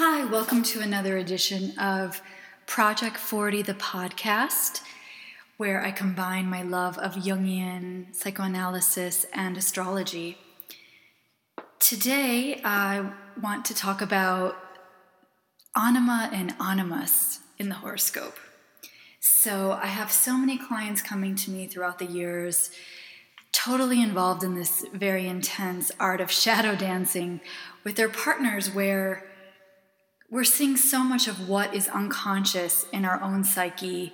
Hi, welcome to another edition of Project 40, the podcast, where I combine my love of Jungian psychoanalysis and astrology. Today, I want to talk about anima and animus in the horoscope. So, I have so many clients coming to me throughout the years, totally involved in this very intense art of shadow dancing with their partners, where we're seeing so much of what is unconscious in our own psyche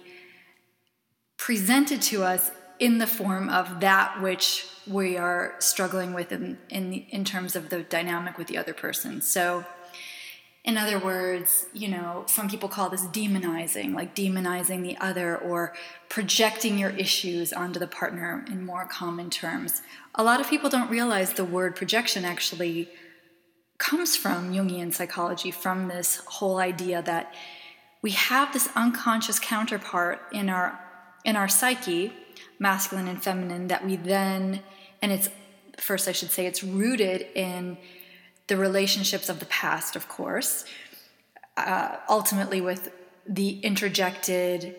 presented to us in the form of that which we are struggling with in, in, in terms of the dynamic with the other person. So, in other words, you know, some people call this demonizing, like demonizing the other or projecting your issues onto the partner in more common terms. A lot of people don't realize the word projection actually comes from Jungian psychology, from this whole idea that we have this unconscious counterpart in our in our psyche, masculine and feminine, that we then and it's first I should say it's rooted in the relationships of the past, of course, uh, ultimately with the interjected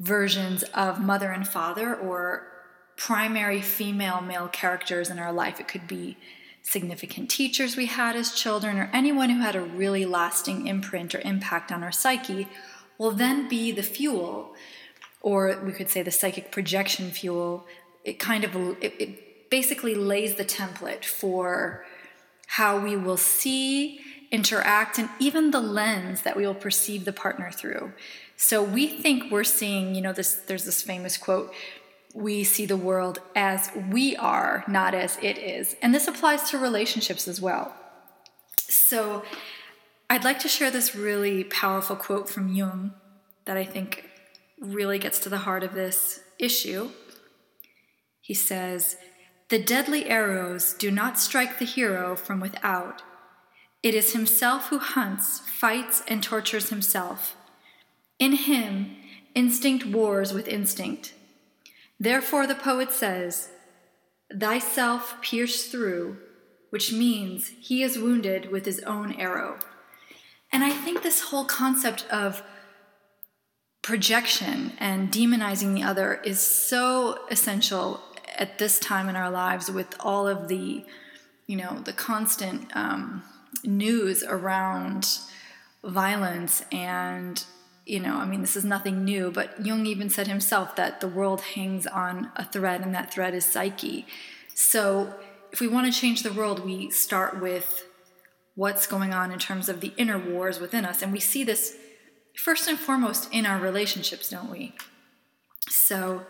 versions of mother and father or primary female male characters in our life. It could be significant teachers we had as children, or anyone who had a really lasting imprint or impact on our psyche, will then be the fuel, or we could say the psychic projection fuel. It kind of it, it basically lays the template for how we will see, interact, and even the lens that we will perceive the partner through. So we think we're seeing, you know, this. There's this famous quote we see the world as we are, not as it is. And this applies to relationships as well. So I'd like to share this really powerful quote from Jung that I think really gets to the heart of this issue. He says, The deadly arrows do not strike the hero from without. It is himself who hunts, fights, and tortures himself. In him, instinct wars with instinct. Therefore, the poet says, Thyself pierced through, which means he is wounded with his own arrow. And I think this whole concept of projection and demonizing the other is so essential at this time in our lives with all of the, you know, the constant um, news around violence and you know, I mean, this is nothing new, but Jung even said himself that the world hangs on a thread, and that thread is psyche. So, if we want to change the world, we start with what's going on in terms of the inner wars within us. And we see this first and foremost in our relationships, don't we? So,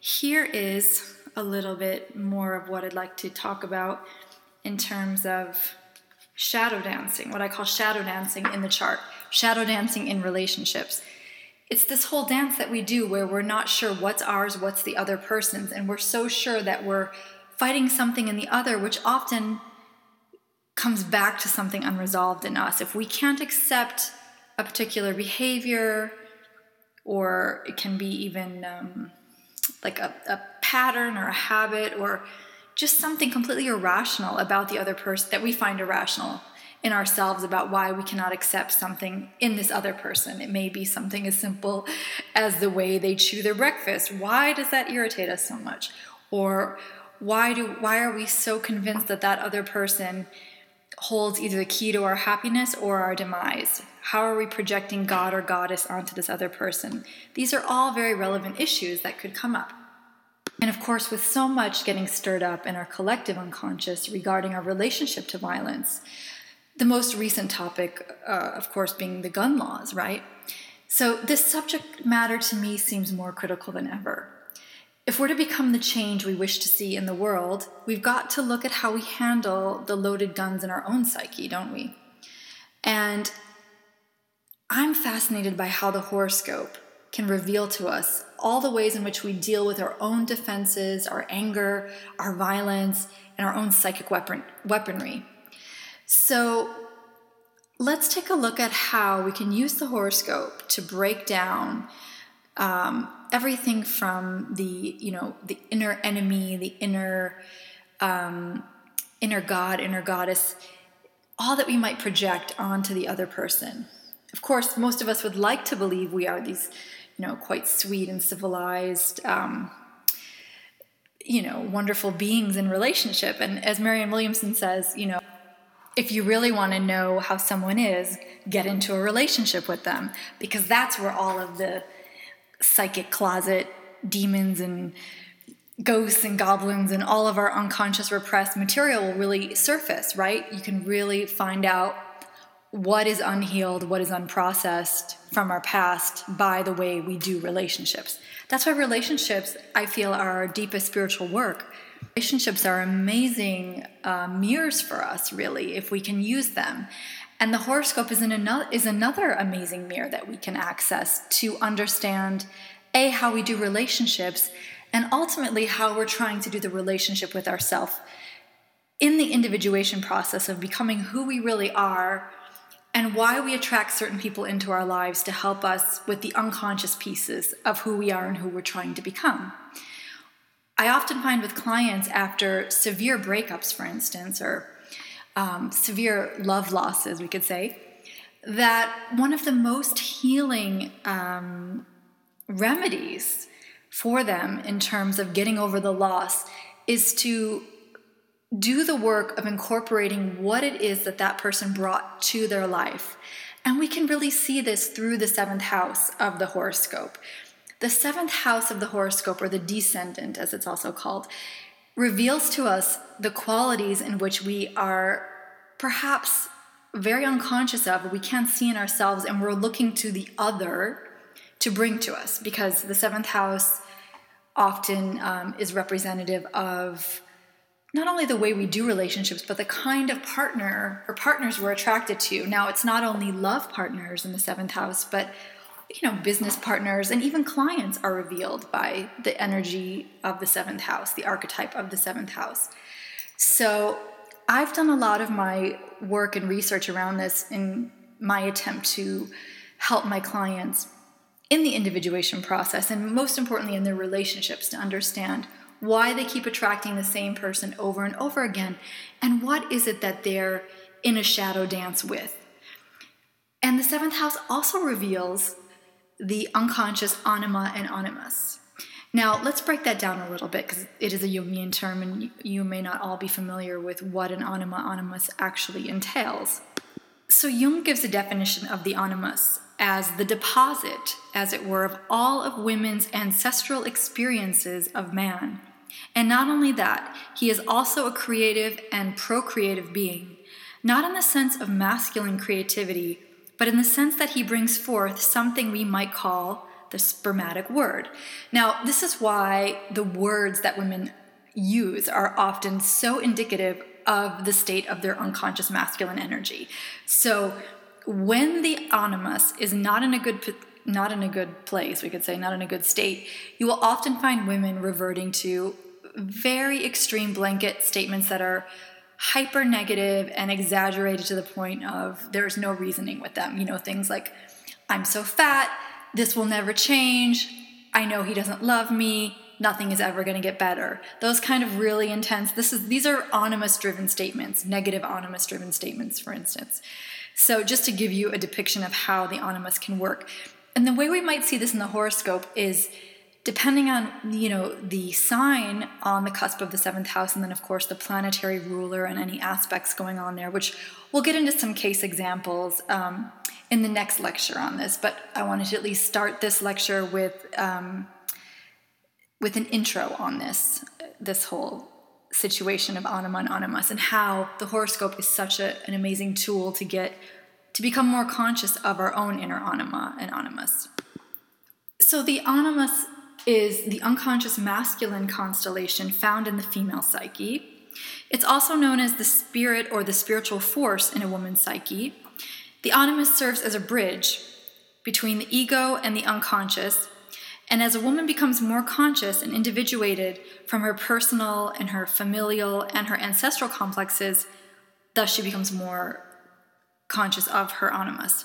here is a little bit more of what I'd like to talk about in terms of shadow dancing, what I call shadow dancing in the chart, shadow dancing in relationships. It's this whole dance that we do where we're not sure what's ours, what's the other person's, and we're so sure that we're fighting something in the other, which often comes back to something unresolved in us. If we can't accept a particular behavior, or it can be even um, like a, a pattern or a habit or just something completely irrational about the other person that we find irrational in ourselves about why we cannot accept something in this other person. It may be something as simple as the way they chew their breakfast. Why does that irritate us so much? Or why do why are we so convinced that that other person holds either the key to our happiness or our demise? How are we projecting God or goddess onto this other person? These are all very relevant issues that could come up. And of course, with so much getting stirred up in our collective unconscious regarding our relationship to violence, the most recent topic, uh, of course, being the gun laws, right? So, this subject matter to me seems more critical than ever. If we're to become the change we wish to see in the world, we've got to look at how we handle the loaded guns in our own psyche, don't we? And I'm fascinated by how the horoscope can reveal to us all the ways in which we deal with our own defenses, our anger, our violence, and our own psychic weapon, weaponry. So let's take a look at how we can use the horoscope to break down um, everything from the you know the inner enemy, the inner um, inner god, inner goddess, all that we might project onto the other person. Of course, most of us would like to believe we are these, you know, quite sweet and civilized, um, you know, wonderful beings in relationship. And as Marianne Williamson says, you know, if you really want to know how someone is, get into a relationship with them because that's where all of the psychic closet demons and ghosts and goblins and all of our unconscious repressed material will really surface, right? You can really find out what is unhealed, what is unprocessed from our past by the way we do relationships. That's why relationships, I feel, are our deepest spiritual work. Relationships are amazing uh, mirrors for us, really, if we can use them. And the horoscope is, another, is another amazing mirror that we can access to understand A, how we do relationships, and ultimately how we're trying to do the relationship with ourselves in the individuation process of becoming who we really are and why we attract certain people into our lives to help us with the unconscious pieces of who we are and who we're trying to become. I often find with clients after severe breakups, for instance, or um, severe love losses, we could say, that one of the most healing um, remedies for them in terms of getting over the loss is to do the work of incorporating what it is that that person brought to their life. And we can really see this through the seventh house of the horoscope. The seventh house of the horoscope, or the descendant as it's also called, reveals to us the qualities in which we are perhaps very unconscious of, we can't see in ourselves, and we're looking to the other to bring to us because the seventh house often um, is representative of not only the way we do relationships, but the kind of partner or partners we're attracted to. Now, it's not only love partners in the seventh house, but you know, business partners and even clients are revealed by the energy of the seventh house, the archetype of the seventh house. So, I've done a lot of my work and research around this in my attempt to help my clients in the individuation process and most importantly in their relationships to understand why they keep attracting the same person over and over again, and what is it that they're in a shadow dance with. And the seventh house also reveals the unconscious anima and animus. Now, let's break that down a little bit because it is a Jungian term and you may not all be familiar with what an anima animus actually entails. So, Jung gives a definition of the animus as the deposit, as it were, of all of women's ancestral experiences of man. And not only that, he is also a creative and procreative being, not in the sense of masculine creativity, but in the sense that he brings forth something we might call the spermatic word. Now, this is why the words that women use are often so indicative of the state of their unconscious masculine energy. So, when the animus is not in a good not in a good place, we could say, not in a good state, you will often find women reverting to very extreme blanket statements that are hyper negative and exaggerated to the point of there's no reasoning with them. You know, things like, I'm so fat, this will never change, I know he doesn't love me, nothing is ever going to get better. Those kind of really intense, this is these are animus driven statements, negative animus driven statements, for instance. So just to give you a depiction of how the animus can work. And the way we might see this in the horoscope is depending on you know the sign on the cusp of the seventh house and then of course the planetary ruler and any aspects going on there which we'll get into some case examples um, in the next lecture on this but i wanted to at least start this lecture with um, with an intro on this this whole situation of anima and animus and how the horoscope is such a, an amazing tool to get to become more conscious of our own inner anima and animus. So the animus is the unconscious masculine constellation found in the female psyche. It's also known as the spirit or the spiritual force in a woman's psyche. The animus serves as a bridge between the ego and the unconscious. And as a woman becomes more conscious and individuated from her personal and her familial and her ancestral complexes, thus she becomes more conscious of her animus.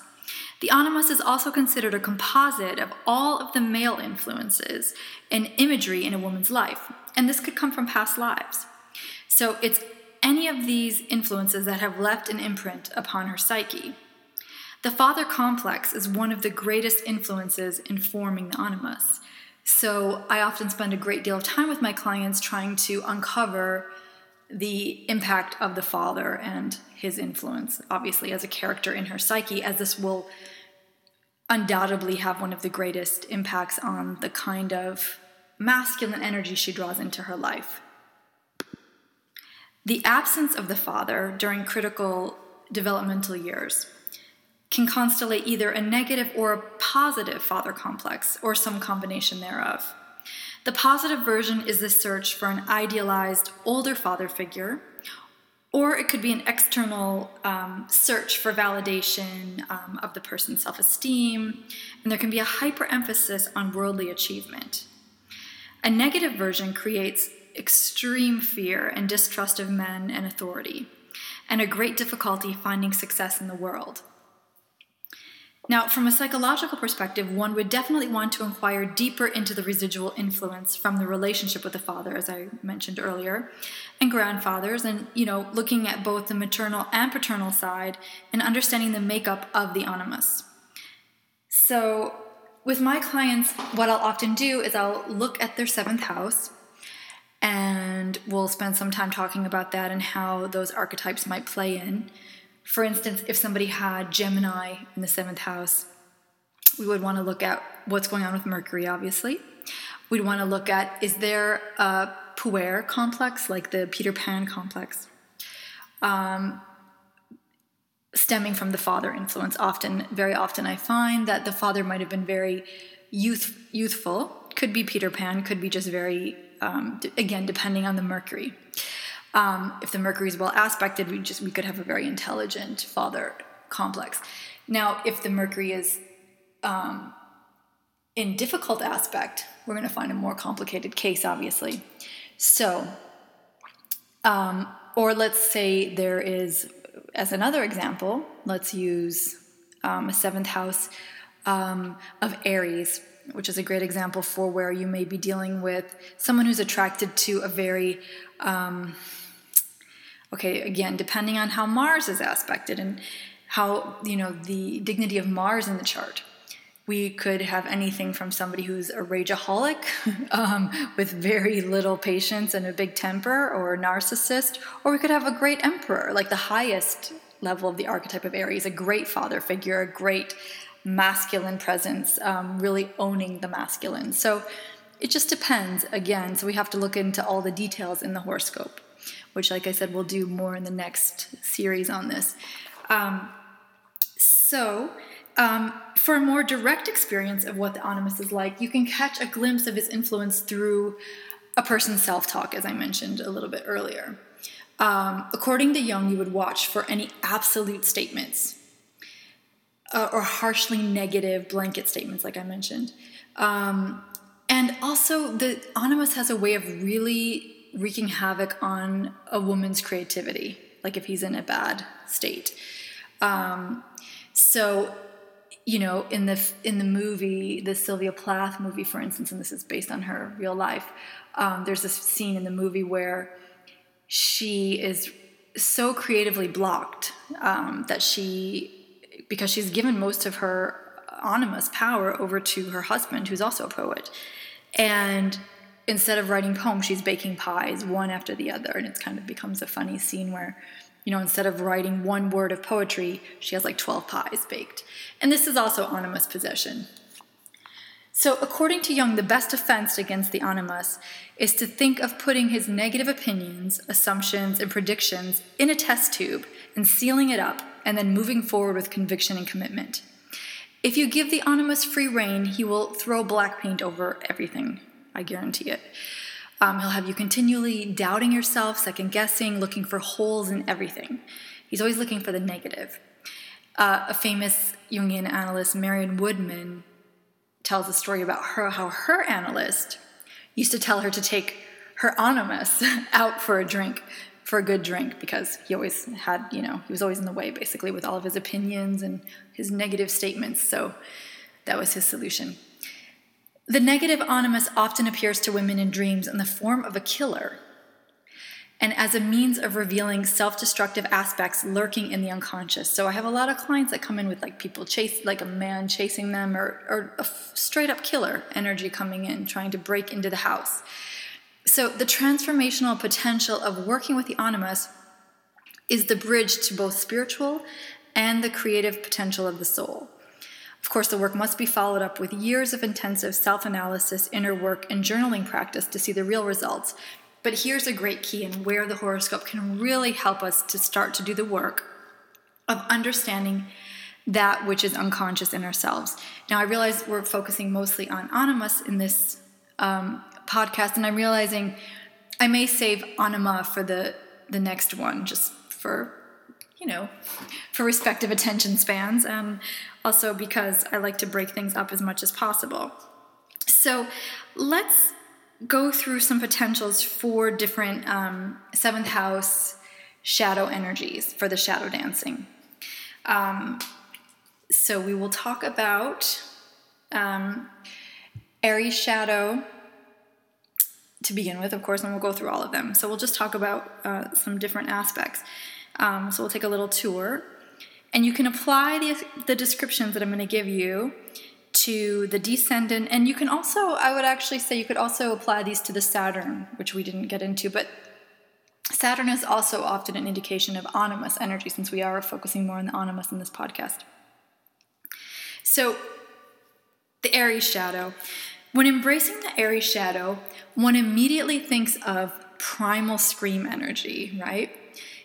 The animus is also considered a composite of all of the male influences and imagery in a woman's life, and this could come from past lives. So it's any of these influences that have left an imprint upon her psyche. The father complex is one of the greatest influences in forming the animus. So I often spend a great deal of time with my clients trying to uncover the impact of the father and his influence, obviously, as a character in her psyche, as this will undoubtedly have one of the greatest impacts on the kind of masculine energy she draws into her life. The absence of the father during critical developmental years can constellate either a negative or a positive father complex, or some combination thereof. The positive version is the search for an idealized older father figure, or it could be an external um, search for validation um, of the person's self esteem, and there can be a hyperemphasis on worldly achievement. A negative version creates extreme fear and distrust of men and authority, and a great difficulty finding success in the world. Now, from a psychological perspective, one would definitely want to inquire deeper into the residual influence from the relationship with the father, as I mentioned earlier, and grandfathers, and you know, looking at both the maternal and paternal side and understanding the makeup of the animus. So, with my clients, what I'll often do is I'll look at their seventh house and we'll spend some time talking about that and how those archetypes might play in. For instance, if somebody had Gemini in the seventh house, we would want to look at what's going on with Mercury, obviously. We'd want to look at is there a puer complex, like the Peter Pan complex, um, stemming from the father influence. Often, very often, I find that the father might have been very youth, youthful. Could be Peter Pan, could be just very, um, d- again, depending on the Mercury. Um, if the Mercury is well aspected, we just we could have a very intelligent father complex. Now, if the Mercury is um, in difficult aspect, we're going to find a more complicated case, obviously. So, um, or let's say there is, as another example, let's use um, a seventh house um, of Aries, which is a great example for where you may be dealing with someone who's attracted to a very um, okay again depending on how mars is aspected and how you know the dignity of mars in the chart we could have anything from somebody who's a rageaholic um, with very little patience and a big temper or a narcissist or we could have a great emperor like the highest level of the archetype of aries a great father figure a great masculine presence um, really owning the masculine. So it just depends. Again so we have to look into all the details in the horoscope which, like I said, we'll do more in the next series on this. Um, so, um, for a more direct experience of what the animus is like, you can catch a glimpse of its influence through a person's self talk, as I mentioned a little bit earlier. Um, according to Jung, you would watch for any absolute statements uh, or harshly negative blanket statements, like I mentioned. Um, and also, the animus has a way of really wreaking havoc on a woman's creativity, like if he's in a bad state. Um, so, you know, in the in the movie, the Sylvia Plath movie, for instance, and this is based on her real life. Um, there's this scene in the movie where she is so creatively blocked um, that she, because she's given most of her animus power over to her husband, who's also a poet, and instead of writing poems, she's baking pies one after the other. And it kind of becomes a funny scene where, you know, instead of writing one word of poetry, she has like 12 pies baked. And this is also animus possession. So, according to Jung, the best defense against the animus is to think of putting his negative opinions, assumptions, and predictions in a test tube and sealing it up, and then moving forward with conviction and commitment. If you give the animus free rein, he will throw black paint over everything I guarantee it. Um, he'll have you continually doubting yourself, second guessing, looking for holes in everything. He's always looking for the negative. Uh, a famous Jungian analyst, Marion Woodman, tells a story about her how her analyst used to tell her to take her animus out for a drink, for a good drink, because he always had, you know, he was always in the way basically with all of his opinions and his negative statements. So that was his solution. The negative animus often appears to women in dreams in the form of a killer. and as a means of revealing self-destructive aspects lurking in the unconscious. So I have a lot of clients that come in with like people chase like a man chasing them or, or a straight up killer energy coming in trying to break into the house. So the transformational potential of working with the animus is the bridge to both spiritual and the creative potential of the soul. Of course, the work must be followed up with years of intensive self analysis, inner work, and journaling practice to see the real results. But here's a great key in where the horoscope can really help us to start to do the work of understanding that which is unconscious in ourselves. Now, I realize we're focusing mostly on animus in this um, podcast, and I'm realizing I may save anima for the the next one, just for you know, for respective attention spans, and also because I like to break things up as much as possible. So let's go through some potentials for different um, seventh house shadow energies for the shadow dancing. Um, so we will talk about um, Aries shadow to begin with, of course, and we'll go through all of them. So we'll just talk about uh, some different aspects. Um, so we'll take a little tour. And you can apply the, the descriptions that I'm going to give you to the descendant. And you can also, I would actually say, you could also apply these to the Saturn, which we didn't get into. But Saturn is also often an indication of animus energy, since we are focusing more on the animus in this podcast. So, the Aries shadow. When embracing the Aries shadow, one immediately thinks of primal scream energy, right?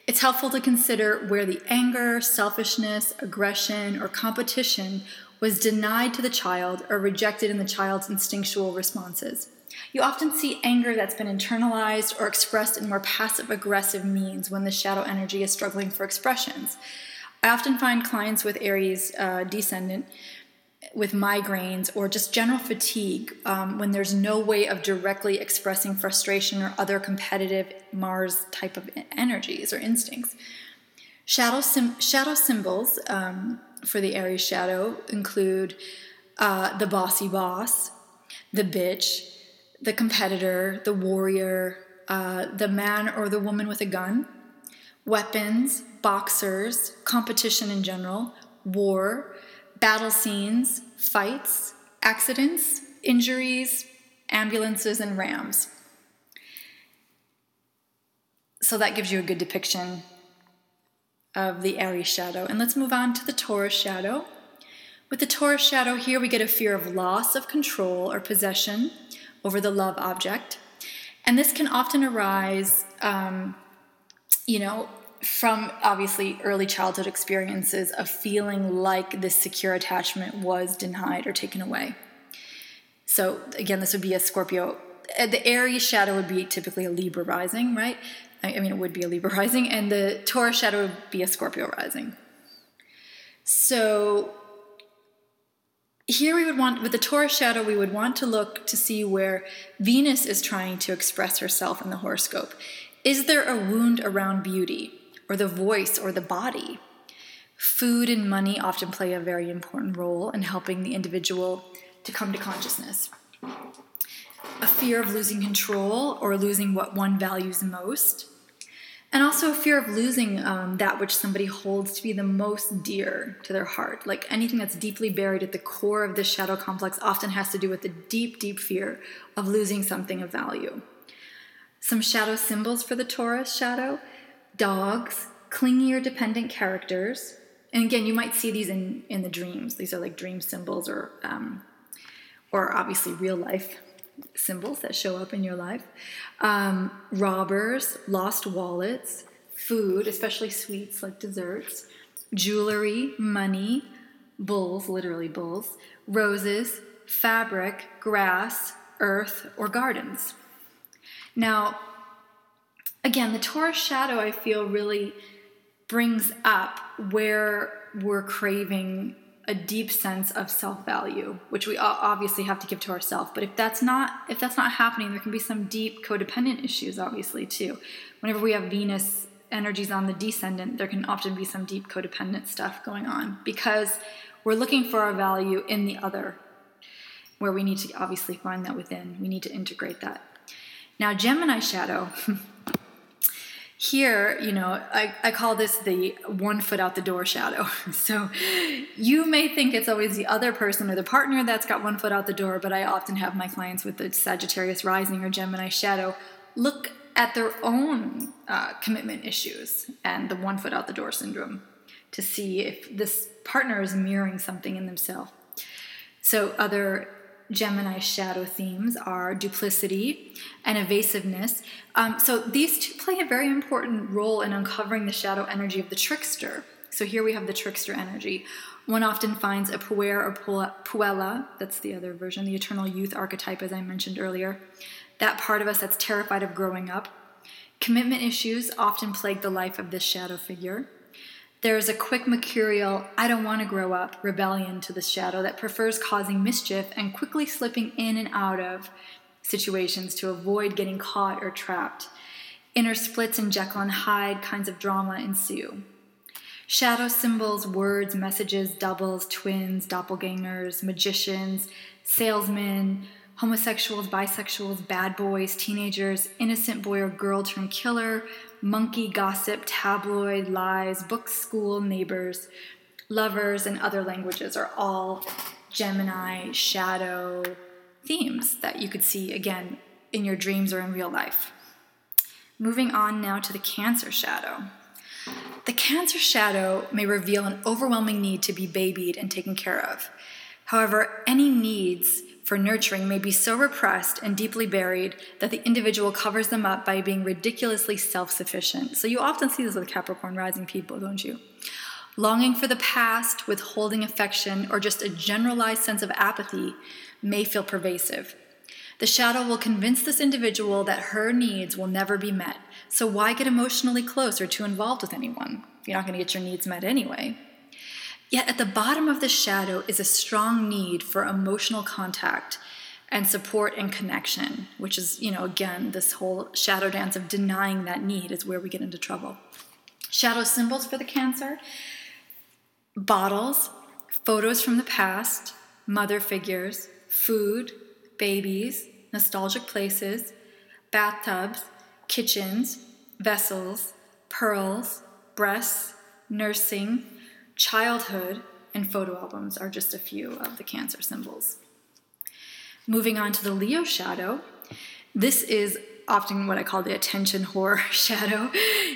It's helpful to consider where the anger, selfishness, aggression, or competition was denied to the child or rejected in the child's instinctual responses. You often see anger that's been internalized or expressed in more passive aggressive means when the shadow energy is struggling for expressions. I often find clients with Aries uh, descendant with migraines or just general fatigue um, when there's no way of directly expressing frustration or other competitive Mars type of energies or instincts. Shadow, sim- shadow symbols um, for the Aries shadow include uh, the bossy boss, the bitch, the competitor, the warrior, uh, the man or the woman with a gun, weapons, boxers, competition in general, war, battle scenes, fights, accidents, injuries, ambulances, and rams. So that gives you a good depiction of the Aries shadow. And let's move on to the Taurus shadow. With the Taurus shadow, here we get a fear of loss of control or possession over the love object. And this can often arise, um, you know, from obviously early childhood experiences of feeling like this secure attachment was denied or taken away. So, again, this would be a Scorpio. Uh, the Aries shadow would be typically a Libra rising, right? I mean, it would be a Libra rising, and the Taurus shadow would be a Scorpio rising. So, here we would want, with the Taurus shadow, we would want to look to see where Venus is trying to express herself in the horoscope. Is there a wound around beauty? Or the voice or the body. Food and money often play a very important role in helping the individual to come to consciousness. A fear of losing control or losing what one values most. And also a fear of losing um, that which somebody holds to be the most dear to their heart. Like anything that's deeply buried at the core of the shadow complex often has to do with the deep, deep fear of losing something of value. Some shadow symbols for the Taurus shadow dogs, clingy or dependent characters. And again, you might see these in, in the dreams. These are like dream symbols or, um, or obviously real life symbols that show up in your life. Um, robbers, lost wallets, food, especially sweets like desserts, jewelry, money, bulls, literally bulls, roses, fabric, grass, earth, or gardens. Now, again, the Taurus shadow, I feel, really brings up where we're craving a deep sense of self-value which we obviously have to give to ourselves but if that's not if that's not happening there can be some deep codependent issues obviously too. Whenever we have venus energies on the descendant there can often be some deep codependent stuff going on because we're looking for our value in the other where we need to obviously find that within. We need to integrate that. Now gemini shadow Here, you know, I, I call this the one foot out the door shadow. So you may think it's always the other person or the partner that's got one foot out the door, but I often have my clients with the Sagittarius rising or Gemini shadow look at their own uh, commitment issues and the one foot out the door syndrome to see if this partner is mirroring something in themselves. So, other Gemini shadow themes are duplicity and evasiveness. Um, so, these two play a very important role in uncovering the shadow energy of the trickster. So, here we have the trickster energy. One often finds a puer or puella, that's the other version, the eternal youth archetype, as I mentioned earlier. That part of us that's terrified of growing up. Commitment issues often plague the life of this shadow figure. There is a quick mercurial, I don't want to grow up rebellion to the shadow that prefers causing mischief and quickly slipping in and out of situations to avoid getting caught or trapped. Inner splits and Jekyll and Hyde kinds of drama ensue. Shadow symbols, words, messages, doubles, twins, doppelgangers, magicians, salesmen, homosexuals, bisexuals, bad boys, teenagers, innocent boy or girl turned killer, monkey gossip, tabloid, lies, book, school, neighbors, lovers, and other languages are all Gemini shadow themes that you could see again in your dreams or in real life. Moving on now to the Cancer shadow. The Cancer shadow may reveal an overwhelming need to be babied and taken care of. However, any needs for nurturing may be so repressed and deeply buried that the individual covers them up by being ridiculously self sufficient. So you often see this with Capricorn rising people, don't you? Longing for the past, withholding affection, or just a generalized sense of apathy may feel pervasive. The shadow will convince this individual that her needs will never be met. So why get emotionally close or too involved with anyone? You're not going to get your needs met anyway. Yet at the bottom of the shadow is a strong need for emotional contact and support and connection, which is, you know, again, this whole shadow dance of denying that need is where we get into trouble. Shadow symbols for the Cancer bottles, photos from the past, mother figures, food, babies, nostalgic places, bathtubs, kitchens, vessels, pearls, breasts, nursing, childhood, and photo albums are just a few of the Cancer symbols. Moving on to the Leo shadow, this is often what I call the attention whore shadow,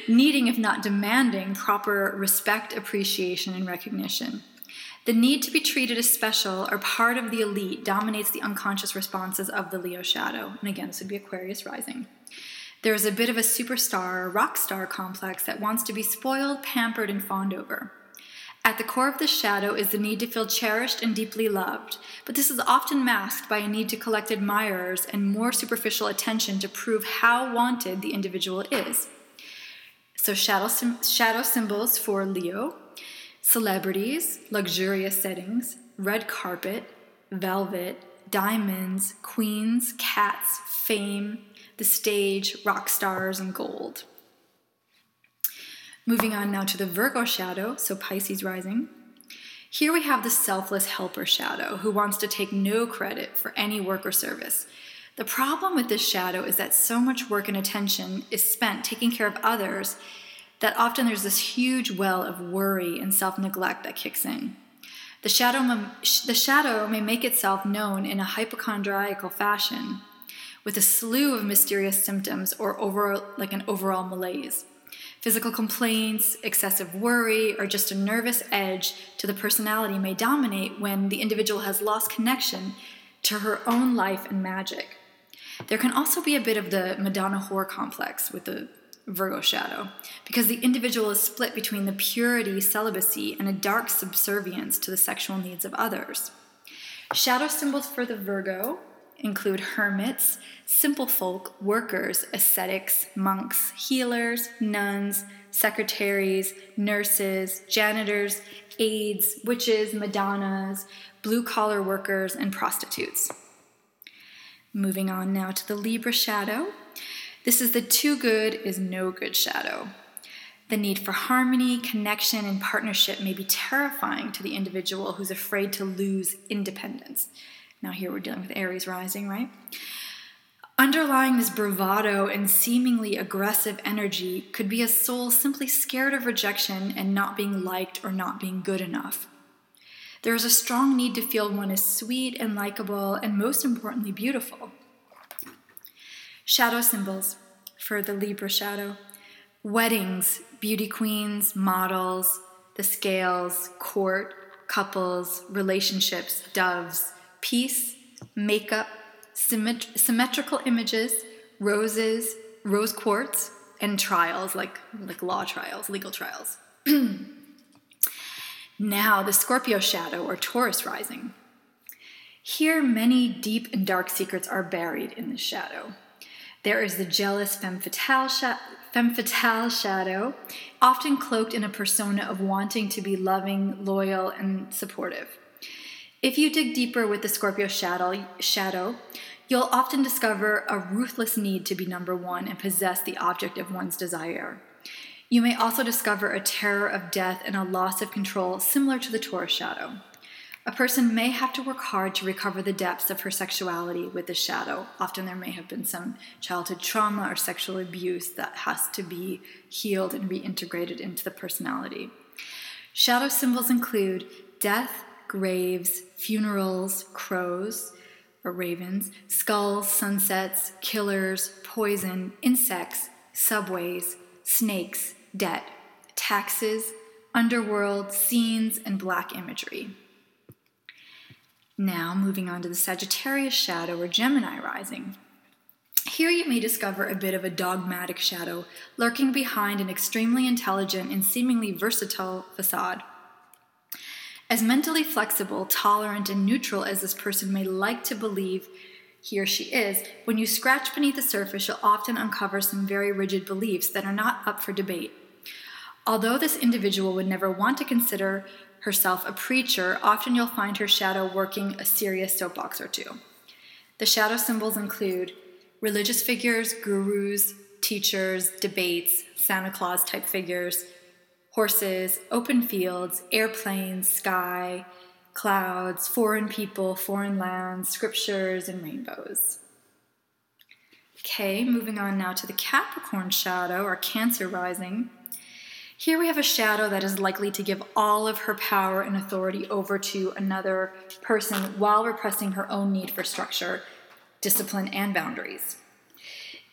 needing, if not demanding, proper respect, appreciation, and recognition. The need to be treated as special or part of the elite dominates the unconscious responses of the Leo shadow. And again, this would be Aquarius rising. There is a bit of a superstar, rock star complex that wants to be spoiled, pampered, and fawned over. At the core of the shadow is the need to feel cherished and deeply loved, but this is often masked by a need to collect admirers and more superficial attention to prove how wanted the individual is. So, shadow, shadow symbols for Leo celebrities, luxurious settings, red carpet, velvet, diamonds, queens, cats, fame, the stage, rock stars, and gold. Moving on now to the Virgo shadow, so Pisces rising. Here we have the selfless helper shadow who wants to take no credit for any work or service. The problem with this shadow is that so much work and attention is spent taking care of others that often there's this huge well of worry and self neglect that kicks in. The shadow, the shadow may make itself known in a hypochondriacal fashion with a slew of mysterious symptoms or over, like an overall malaise. Physical complaints, excessive worry, or just a nervous edge to the personality may dominate when the individual has lost connection to her own life and magic. There can also be a bit of the Madonna whore complex with the Virgo shadow, because the individual is split between the purity, celibacy, and a dark subservience to the sexual needs of others. Shadow symbols for the Virgo include hermits, simple folk, workers, ascetics, monks, healers, nuns, secretaries, nurses, janitors, aides, witches, madonnas, blue collar workers, and prostitutes. Moving on now to the Libra shadow. This is the too good is no good shadow. The need for harmony, connection, and partnership may be terrifying to the individual who's afraid to lose independence. Now, here we're dealing with Aries rising, right? Underlying this bravado and seemingly aggressive energy could be a soul simply scared of rejection and not being liked or not being good enough. There is a strong need to feel one is sweet and likable and, most importantly, beautiful. Shadow symbols for the Libra shadow weddings, beauty queens, models, the scales, court, couples, relationships, doves, peace, makeup, symmet- symmetrical images, roses, rose quartz, and trials like, like law trials, legal trials. now, the Scorpio shadow or Taurus rising. Here, many deep and dark secrets are buried in the shadow. There is the jealous femme fatale, femme fatale shadow, often cloaked in a persona of wanting to be loving, loyal, and supportive. If you dig deeper with the Scorpio shadow, shadow, you'll often discover a ruthless need to be number one and possess the object of one's desire. You may also discover a terror of death and a loss of control similar to the Taurus shadow. A person may have to work hard to recover the depths of her sexuality with the shadow. Often there may have been some childhood trauma or sexual abuse that has to be healed and reintegrated into the personality. Shadow symbols include death, graves, funerals, crows or ravens, skulls, sunsets, killers, poison, insects, subways, snakes, debt, taxes, underworld, scenes, and black imagery. Now, moving on to the Sagittarius shadow or Gemini rising. Here you may discover a bit of a dogmatic shadow lurking behind an extremely intelligent and seemingly versatile facade. As mentally flexible, tolerant, and neutral as this person may like to believe he or she is, when you scratch beneath the surface, you'll often uncover some very rigid beliefs that are not up for debate. Although this individual would never want to consider herself a preacher, often you'll find her shadow working a serious soapbox or two. The shadow symbols include religious figures, gurus, teachers, debates, Santa Claus type figures, horses, open fields, airplanes, sky, clouds, foreign people, foreign lands, scriptures, and rainbows. Okay, moving on now to the Capricorn shadow or Cancer rising. Here we have a shadow that is likely to give all of her power and authority over to another person while repressing her own need for structure, discipline, and boundaries.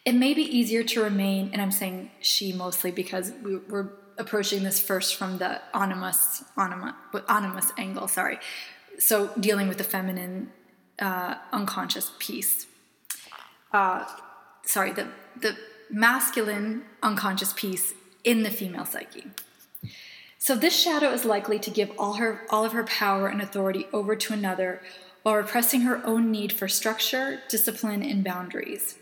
It may be easier to remain, and I'm saying she mostly because we, are approaching this first from the animus, animus, angle, sorry. So dealing with the feminine uh, unconscious piece. Uh, sorry, the, the masculine unconscious piece in the female psyche. So this shadow is likely to give all her all of her power and authority over to another while repressing her own need for structure, discipline, and boundaries.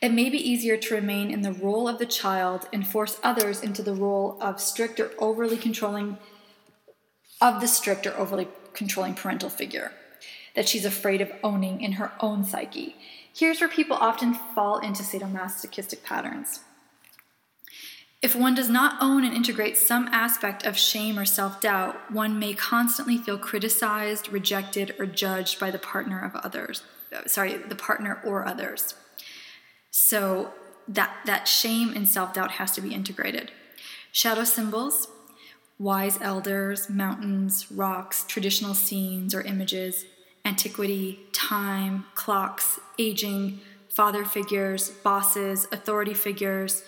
It may be easier to remain in the role of the child and force others into the role of strict or overly controlling of the strict or overly controlling parental figure that she's afraid of owning in her own psyche. Here's where people often fall into sadomasochistic patterns. If one does not own and integrate some aspect of shame or self doubt, one may constantly feel criticized, rejected, or judged by the partner of others. Sorry, the partner or others. So that, that shame and self doubt has to be integrated. Shadow symbols, wise elders, mountains, rocks, traditional scenes or images, antiquity, time, clocks, aging, father figures, bosses, authority figures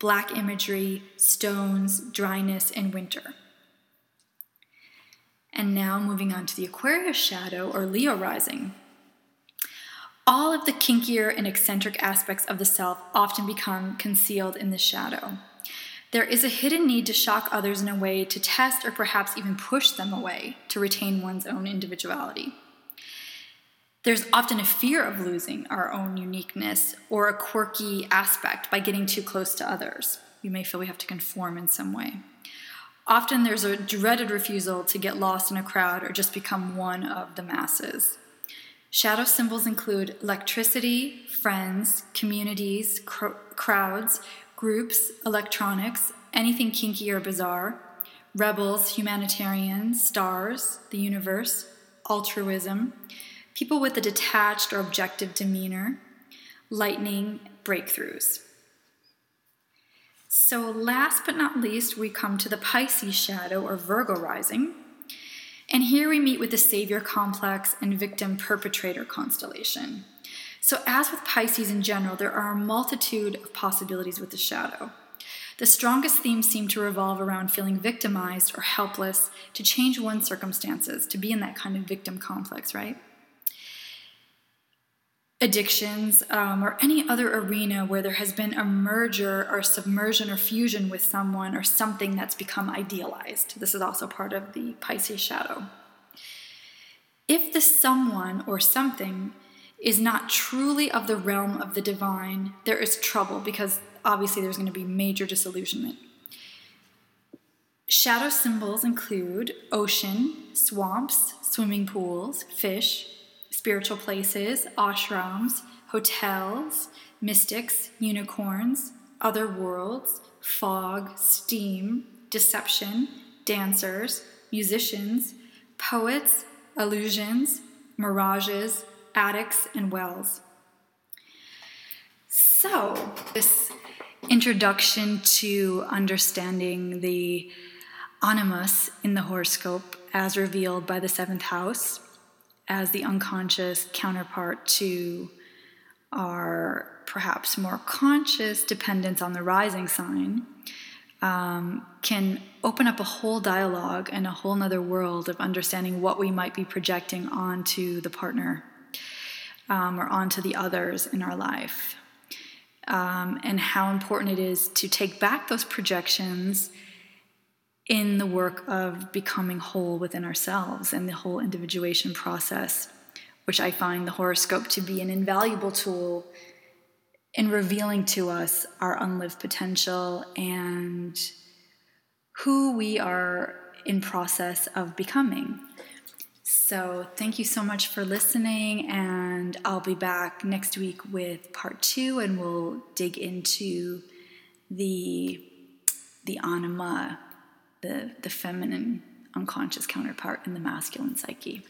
black imagery, stones, dryness, and winter. And now moving on to the Aquarius shadow or Leo rising. All of the kinkier and eccentric aspects of the self often become concealed in the shadow. There is a hidden need to shock others in a way to test or perhaps even push them away to retain one's own individuality. There's often a fear of losing our own uniqueness or a quirky aspect by getting too close to others. We may feel we have to conform in some way. Often there's a dreaded refusal to get lost in a crowd or just become one of the masses. Shadow symbols include electricity, friends, communities, cr- crowds, groups, electronics, anything kinky or bizarre, rebels, humanitarians, stars, the universe, altruism, people with a detached or objective demeanor, lightning breakthroughs. So, last but not least, we come to the Pisces shadow or Virgo rising. And here we meet with the Savior complex and victim perpetrator constellation. So, as with Pisces in general, there are a multitude of possibilities with the shadow. The strongest themes seem to revolve around feeling victimized or helpless to change one's circumstances, to be in that kind of victim complex, right? Addictions um, or any other arena where there has been a merger or submersion or fusion with someone or something that's become idealized. This is also part of the Pisces shadow. If the someone or something is not truly of the realm of the divine, there is trouble because obviously there's going to be major disillusionment. Shadow symbols include ocean, swamps, swimming pools, fish, spiritual places, ashrams, hotels, mystics, unicorns, other worlds, fog, steam, deception, dancers, musicians, poets, illusions, mirages, attics, and wells. So, this introduction to understanding the animus in the horoscope as revealed by the seventh house as the unconscious counterpart to our perhaps more conscious dependence on the rising sign um, can open up a whole dialogue and a whole nother world of understanding what we might be projecting onto the partner um, or onto the others in our life. Um, and how important it is to take back those projections in the work of becoming whole within ourselves and the whole individuation process, which I find the horoscope to be an invaluable tool in revealing to us our unlived potential and who we are in process of becoming. So, thank you so much for listening, and I'll be back next week with part two, and we'll dig into the the anima, the the feminine unconscious counterpart in the masculine psyche.